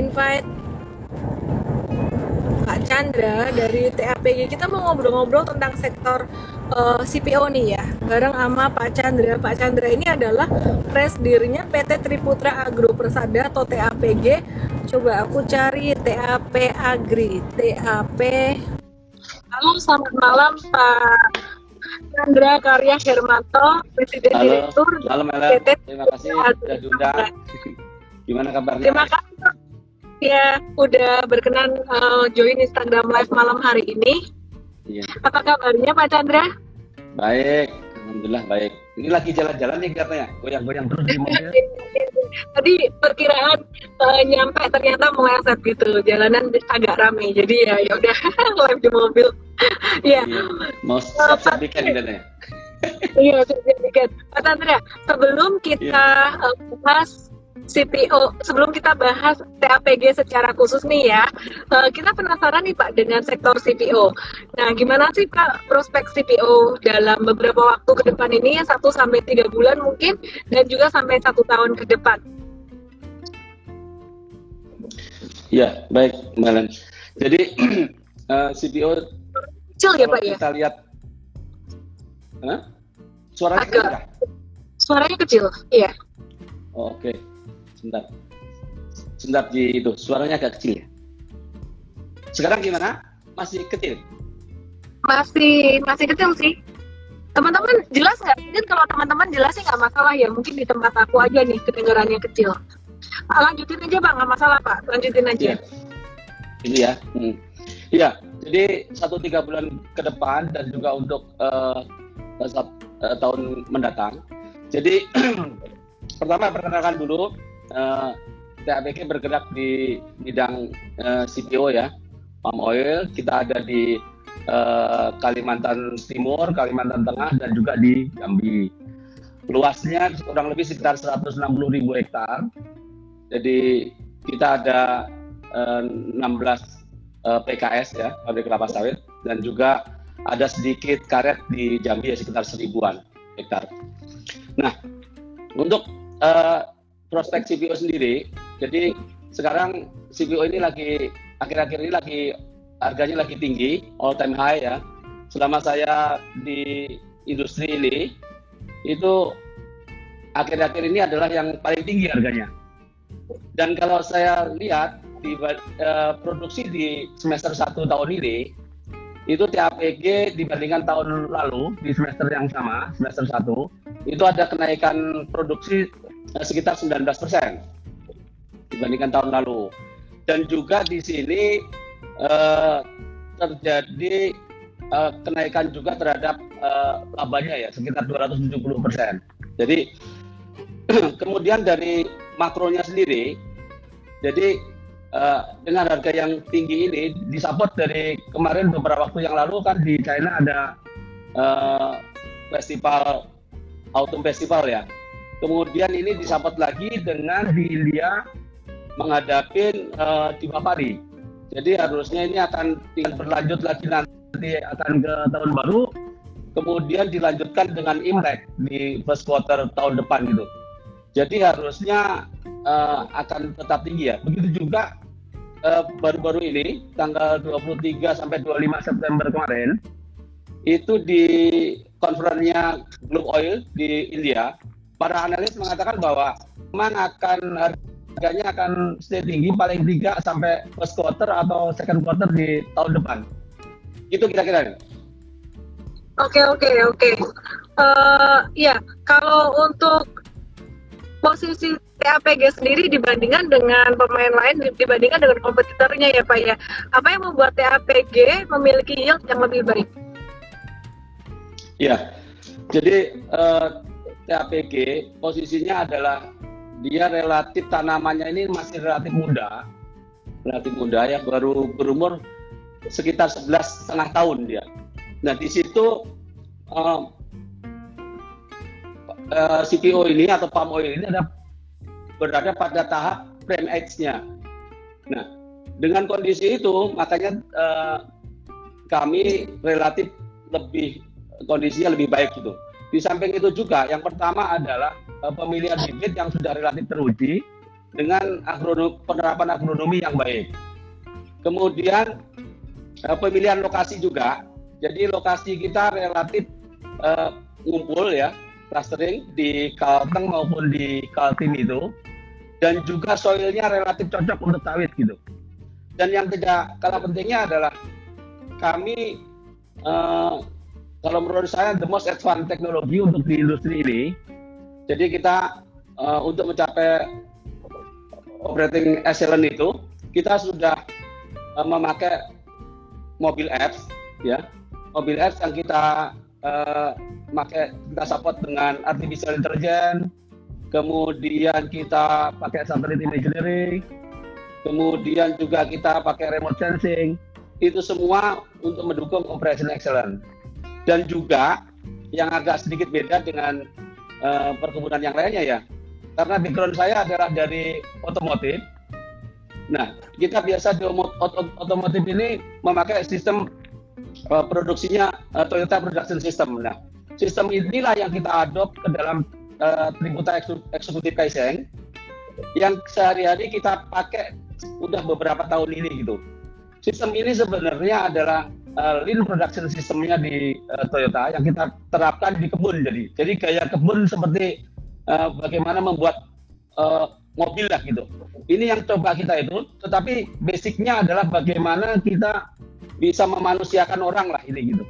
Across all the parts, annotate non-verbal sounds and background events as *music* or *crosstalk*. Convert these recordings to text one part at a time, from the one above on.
invite Pak Chandra dari TAPG. Kita mau ngobrol-ngobrol tentang sektor uh, eh, CPO nih ya, bareng sama Pak Chandra. Pak Chandra ini adalah presidennya PT Triputra Agro Persada atau TAPG. Coba aku cari TAP Agri, TAP. Halo, selamat malam Pak Chandra Karya Hermanto, Presiden Halo. Direktur Halo, PT Terima kasih sudah diundang. Gimana kabarnya? Terima kasih ya udah berkenan uh, join Instagram Live malam hari ini. Iya. Apa kabarnya Pak Chandra? Baik, Alhamdulillah baik. Ini lagi jalan-jalan nih katanya, goyang-goyang terus di mobil. Tadi perkiraan uh, nyampe ternyata meleset gitu, jalanan agak ramai. Jadi ya ya udah *laughs* live di mobil. *laughs* ya. Iya. Mau siap-siap weekend katanya. Iya, siap-siap Pak Chandra, sebelum kita uh, bahas CPO sebelum kita bahas TAPG secara khusus nih ya, uh, kita penasaran nih Pak dengan sektor CPO. Nah, gimana sih Pak prospek CPO dalam beberapa waktu ke depan ini ya satu sampai tiga bulan mungkin dan juga sampai satu tahun ke depan? Ya, baik, Mbak Jadi uh, *clears throat* eh, CPO kecil ya Pak ya? Kita lihat, huh? suaranya Agak, kecil? Suaranya kecil, iya. Oh, Oke. Okay sebentar. Sebentar di itu suaranya agak kecil ya. Sekarang gimana? Masih kecil? Masih masih kecil sih. Teman-teman jelas nggak? Mungkin kalau teman-teman jelas sih nggak masalah ya. Mungkin di tempat aku aja nih kedengarannya kecil. Ah, lanjutin aja bang nggak masalah pak. Lanjutin aja. Ya. ini ya. Hmm. Iya, jadi satu tiga bulan ke depan dan juga untuk uh, uh, tahun mendatang. Jadi *clears throat* pertama perkenalkan dulu uh, eh, TAPK bergerak di bidang uh, eh, CPO ya, palm oil. Kita ada di uh, Kalimantan Timur, Kalimantan Tengah, dan juga di Jambi. Luasnya kurang lebih sekitar 160 ribu hektar. Jadi kita ada uh, 16 uh, PKS ya, pabrik kelapa sawit, dan juga ada sedikit karet di Jambi ya sekitar seribuan hektar. Nah, untuk uh, prospek CPO sendiri, jadi sekarang CPO ini lagi akhir-akhir ini lagi harganya lagi tinggi, all time high ya. Selama saya di industri ini itu akhir-akhir ini adalah yang paling tinggi harganya. Dan kalau saya lihat di uh, produksi di semester 1 tahun ini itu TAPG dibandingkan tahun lalu di semester yang sama, semester 1, itu ada kenaikan produksi sekitar 19 persen dibandingkan tahun lalu. Dan juga di sini eh, terjadi eh, kenaikan juga terhadap eh, labanya ya sekitar 270 persen. Jadi *clears throat* kemudian dari makronya sendiri, jadi eh, dengan harga yang tinggi ini disupport dari kemarin beberapa waktu yang lalu kan di China ada eh, festival autumn festival ya Kemudian ini disambut lagi dengan di India menghadapi uh, di Bapari. Jadi harusnya ini akan berlanjut lagi nanti akan ke tahun baru, kemudian dilanjutkan dengan Imlek di first quarter tahun depan gitu. Jadi harusnya uh, akan tetap tinggi ya. Begitu juga eh, baru-baru uh, ini tanggal 23 sampai 25 September kemarin itu di konferensinya Globe Oil di India para analis mengatakan bahwa memang akan harganya akan stay tinggi paling tiga sampai first quarter atau second quarter di tahun depan. Itu kira-kira. Oke oke oke. Uh, ya kalau untuk posisi TAPG sendiri dibandingkan dengan pemain lain dibandingkan dengan kompetitornya ya Pak ya. Apa yang membuat TAPG memiliki yield yang lebih baik? Ya, jadi uh, TAPG posisinya adalah dia relatif tanamannya ini masih relatif muda, relatif muda ya baru berumur sekitar 11 setengah tahun dia. Nah di situ uh, uh, CPO ini atau palm oil ini ada berada pada tahap prime age-nya. Nah dengan kondisi itu makanya uh, kami relatif lebih kondisinya lebih baik gitu. Di samping itu juga, yang pertama adalah uh, pemilihan bibit yang sudah relatif teruji dengan penerapan agronomi yang baik. Kemudian uh, pemilihan lokasi juga. Jadi lokasi kita relatif uh, ngumpul ya, clustering di Kalteng maupun di Kaltim itu dan juga soilnya relatif cocok untuk sawit gitu. Dan yang tidak kalah pentingnya adalah kami uh, kalau menurut saya the most advanced teknologi untuk di industri ini. Jadi kita uh, untuk mencapai operating excellence itu kita sudah uh, memakai mobil apps ya mobil apps yang kita uh, pakai kita support dengan artificial intelligence kemudian kita pakai satellite imagery kemudian juga kita pakai remote sensing itu semua untuk mendukung operation excellence dan juga yang agak sedikit beda dengan uh, perkebunan yang lainnya ya. Karena background saya adalah dari otomotif. Nah kita biasa di otomotif ini memakai sistem uh, produksinya uh, Toyota Production System. Nah sistem inilah yang kita adopt ke dalam uh, Tributa Eksekutif Kaiseng yang sehari-hari kita pakai udah beberapa tahun ini gitu. Sistem ini sebenarnya adalah uh, lean production sistemnya di uh, Toyota yang kita terapkan di kebun jadi. Jadi gaya kebun seperti uh, bagaimana membuat uh, mobil lah gitu. Ini yang coba kita itu tetapi basicnya adalah bagaimana kita bisa memanusiakan orang lah ini gitu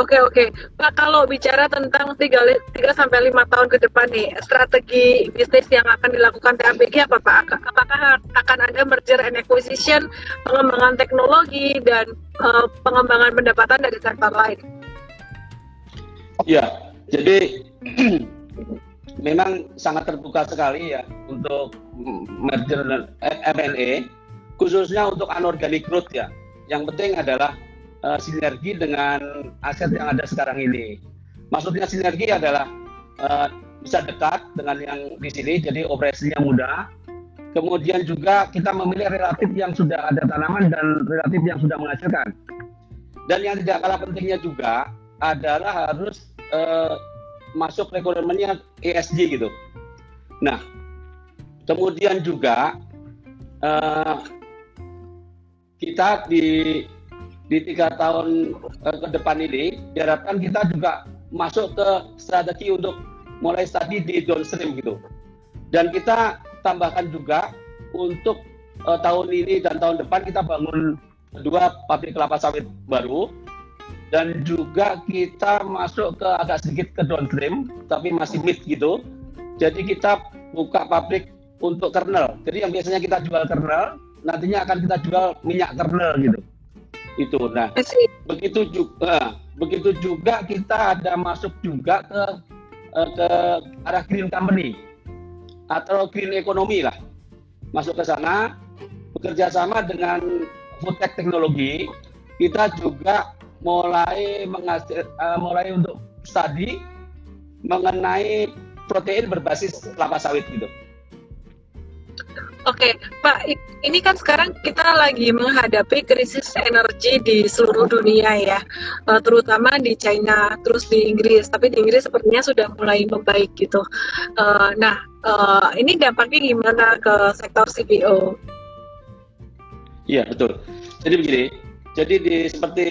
Oke oke, Pak kalau bicara tentang 3, 3 sampai 5 tahun ke depan nih, strategi bisnis yang akan dilakukan TAPG apa Pak? Apakah akan ada merger and acquisition, pengembangan teknologi dan uh, pengembangan pendapatan dari sektor lain? Ya, jadi *clears throat* memang sangat terbuka sekali ya untuk merger dan M&A khususnya untuk anorganic growth ya. Yang penting adalah uh, sinergi dengan aset yang ada sekarang ini. Maksudnya sinergi adalah uh, bisa dekat dengan yang di sini, jadi operasinya mudah. Kemudian juga kita memilih relatif yang sudah ada tanaman dan relatif yang sudah menghasilkan. Dan yang tidak kalah pentingnya juga adalah harus uh, masuk requirementnya ESG gitu. Nah, kemudian juga uh, kita di di tiga tahun uh, ke depan ini diharapkan kita juga masuk ke strategi untuk mulai studi di downstream gitu. Dan kita tambahkan juga untuk uh, tahun ini dan tahun depan kita bangun dua pabrik kelapa sawit baru dan juga kita masuk ke agak sedikit ke downstream tapi masih mid gitu. Jadi kita buka pabrik untuk kernel. Jadi yang biasanya kita jual kernel, nantinya akan kita jual minyak kernel gitu itu nah begitu juga begitu juga kita ada masuk juga ke eh, ke arah green company atau green economy lah. Masuk ke sana bekerja sama dengan food tech teknologi. Kita juga mulai menghasil uh, mulai untuk studi mengenai protein berbasis kelapa sawit gitu Oke, Pak, ini kan sekarang kita lagi menghadapi krisis energi di seluruh dunia ya, eh, terutama di China, terus di Inggris. Tapi di Inggris sepertinya sudah mulai membaik gitu. Eh, nah, eh, ini dampaknya gimana ke sektor CPO? Iya betul. Jadi begini, jadi di seperti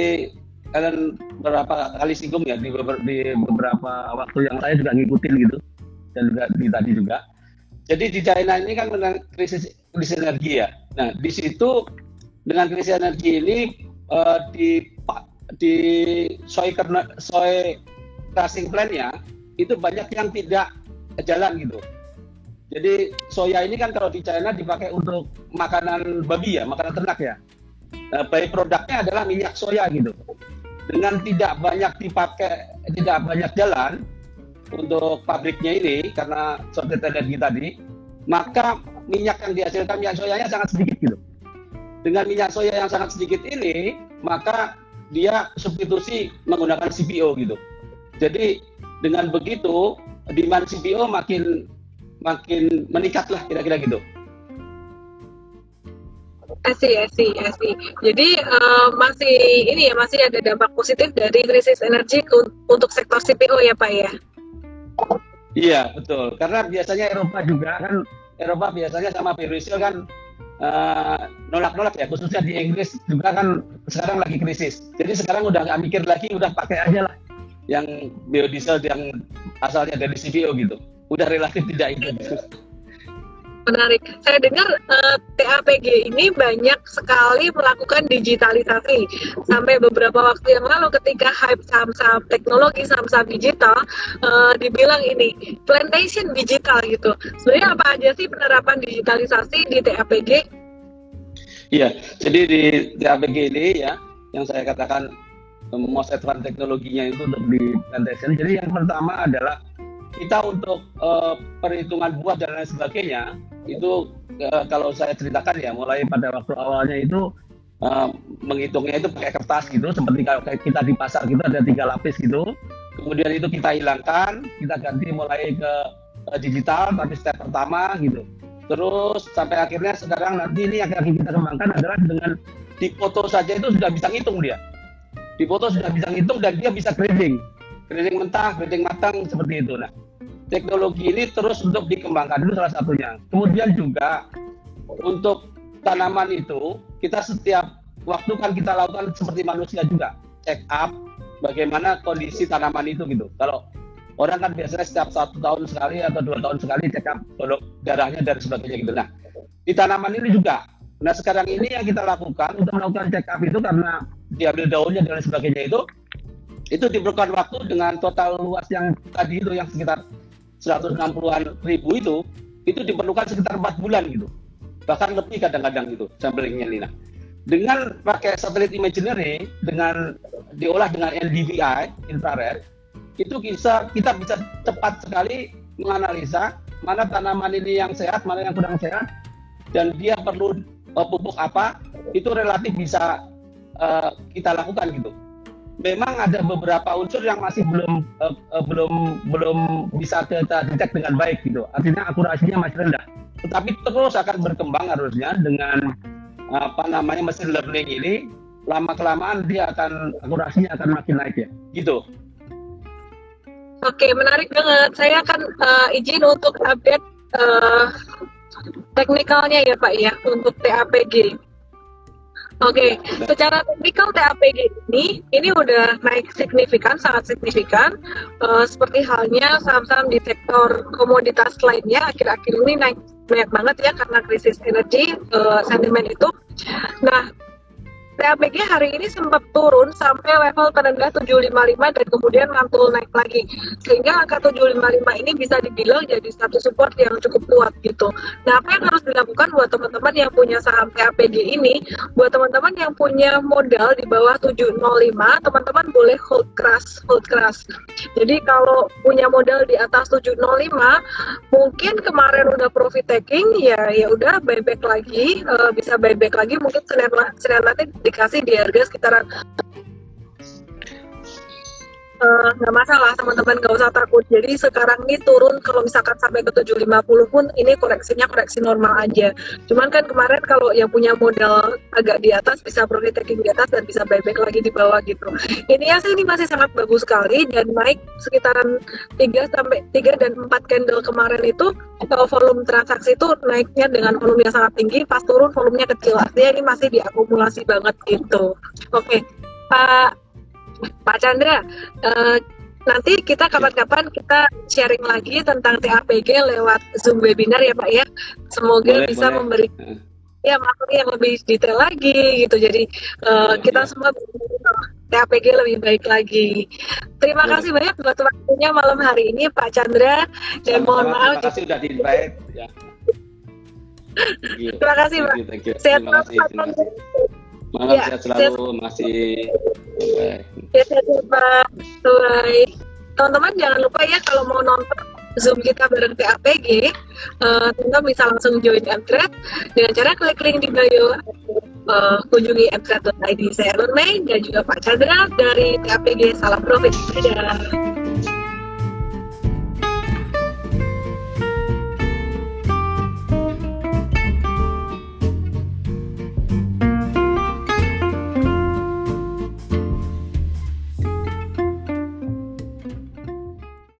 kalian beberapa kali singgung ya di beberapa, waktu yang saya juga ngikutin gitu dan juga di tadi juga jadi di China ini kan dengan krisis krisis energi ya. Nah di situ dengan krisis energi ini uh, di di soy soy crushing plant ya itu banyak yang tidak jalan gitu. Jadi soya ini kan kalau di China dipakai untuk makanan babi ya, makanan ternak ya. Nah, baik produknya adalah minyak soya gitu. Dengan tidak banyak dipakai, tidak banyak jalan, untuk pabriknya ini karena shortage energi tadi, maka minyak yang dihasilkan minyak soyanya sangat sedikit gitu. Dengan minyak soya yang sangat sedikit ini, maka dia substitusi menggunakan CPO gitu. Jadi dengan begitu demand CPO makin makin meningkat lah kira-kira gitu. Asi, asi, asi. Jadi uh, masih ini ya masih ada dampak positif dari krisis energi untuk sektor CPO ya Pak ya? Iya betul, karena biasanya Eropa juga kan Eropa biasanya sama Virusel kan nolak nolak-nolak ya, khususnya di Inggris juga kan sekarang lagi krisis. Jadi sekarang udah nggak mikir lagi, udah pakai aja lah yang biodiesel yang asalnya dari CPO gitu. Udah relatif tidak itu. Menarik. Saya dengar uh, eh, TAPG ini banyak sekali melakukan digitalisasi. Sampai beberapa waktu yang lalu ketika hype saham-saham teknologi, saham-saham digital, uh, dibilang ini plantation digital gitu. Sebenarnya apa aja sih penerapan digitalisasi di TAPG? Iya, jadi di TAPG ini ya, yang saya katakan most advanced teknologinya itu di plantation. Jadi yang pertama adalah kita untuk uh, perhitungan buah dan lain sebagainya itu uh, kalau saya ceritakan ya mulai pada waktu awalnya itu uh, menghitungnya itu pakai kertas gitu seperti kalau kita di pasar gitu ada tiga lapis gitu. Kemudian itu kita hilangkan kita ganti mulai ke digital tapi step pertama gitu. Terus sampai akhirnya sekarang nanti ini yang akan kita kembangkan adalah dengan di foto saja itu sudah bisa ngitung dia. Di foto sudah bisa ngitung dan dia bisa grading grading mentah grading matang seperti itu nah teknologi ini terus untuk dikembangkan dulu salah satunya. Kemudian juga untuk tanaman itu kita setiap waktu kan kita lakukan seperti manusia juga check up bagaimana kondisi tanaman itu gitu. Kalau orang kan biasanya setiap satu tahun sekali atau dua tahun sekali check up kalau darahnya dan sebagainya gitu. Nah di tanaman ini juga. Nah sekarang ini yang kita lakukan untuk melakukan check up itu karena diambil daunnya dan sebagainya itu itu diperlukan waktu dengan total luas yang tadi itu yang sekitar 160-an ribu itu itu diperlukan sekitar empat bulan gitu. Bahkan lebih kadang-kadang gitu samplingnya Lina. Dengan pakai satelit imagery dengan diolah dengan NDVI infrared itu bisa kita bisa cepat sekali menganalisa mana tanaman ini yang sehat mana yang kurang sehat dan dia perlu uh, pupuk apa itu relatif bisa uh, kita lakukan gitu memang ada beberapa unsur yang masih belum uh, uh, belum belum bisa kita detect dengan baik gitu. Artinya akurasinya masih rendah. Tetapi terus akan berkembang harusnya dengan apa namanya mesin learning ini lama kelamaan dia akan akurasinya akan makin naik ya. Gitu. Oke, menarik banget. Saya akan uh, izin untuk update uh, teknikalnya ya Pak ya untuk TAPG. Oke, okay. secara teknikal TAPG ini ini udah naik signifikan, sangat signifikan. Uh, seperti halnya saham-saham di sektor komoditas lainnya akhir-akhir ini naik banyak banget ya karena krisis energi uh, sentimen itu. Nah, TAPG hari ini sempat turun sampai level terendah 755 dan kemudian mantul naik lagi. Sehingga angka 755 ini bisa dibilang jadi satu support yang cukup kuat gitu. Nah, apa yang harus dilakukan buat teman-teman yang punya saham TAPG ini? Buat teman-teman yang punya modal di bawah 705, teman-teman boleh hold keras, hold keras. Jadi kalau punya modal di atas 705, mungkin kemarin udah profit taking, ya ya udah buyback lagi, uh, bisa buyback lagi mungkin Senin, Senin nanti dikasih di harga sekitaran nggak uh, masalah teman-teman nggak usah takut. Jadi sekarang ini turun kalau misalkan sampai ke 750 pun ini koreksinya koreksi normal aja. Cuman kan kemarin kalau yang punya modal agak di atas bisa profit taking di atas dan bisa buyback lagi di bawah gitu. Ini ya sih ini masih sangat bagus sekali dan naik sekitaran 3 sampai 3 dan 4 candle kemarin itu kalau volume transaksi itu naiknya dengan volume yang sangat tinggi pas turun volumenya kecil. Artinya ini masih diakumulasi banget gitu. Oke Pak Pak Chandra, uh, nanti kita kapan-kapan kita sharing lagi tentang TAPG lewat Zoom webinar ya Pak ya. Semoga boleh, bisa boleh. memberi ya materi yang lebih detail lagi gitu. Jadi uh, kita semua TAPG lebih baik lagi. Terima boleh. kasih banyak buat waktunya malam hari ini Pak Chandra dan Sama-sama, mohon maaf terima kasih sudah di-invite ya. *laughs* Terima kasih Pak. Sehat selalu. Malam ya, sehat selalu, masih. Bye. Ya, sehat Pak. Bye. Teman-teman jangan lupa ya kalau mau nonton Zoom kita bareng PAPG, uh, eh, teman bisa langsung join Mtrade dengan cara klik link di bio uh, kunjungi mtrade.id saya Mei dan juga Pak Chandra dari PAPG Salam Profit. Dadah.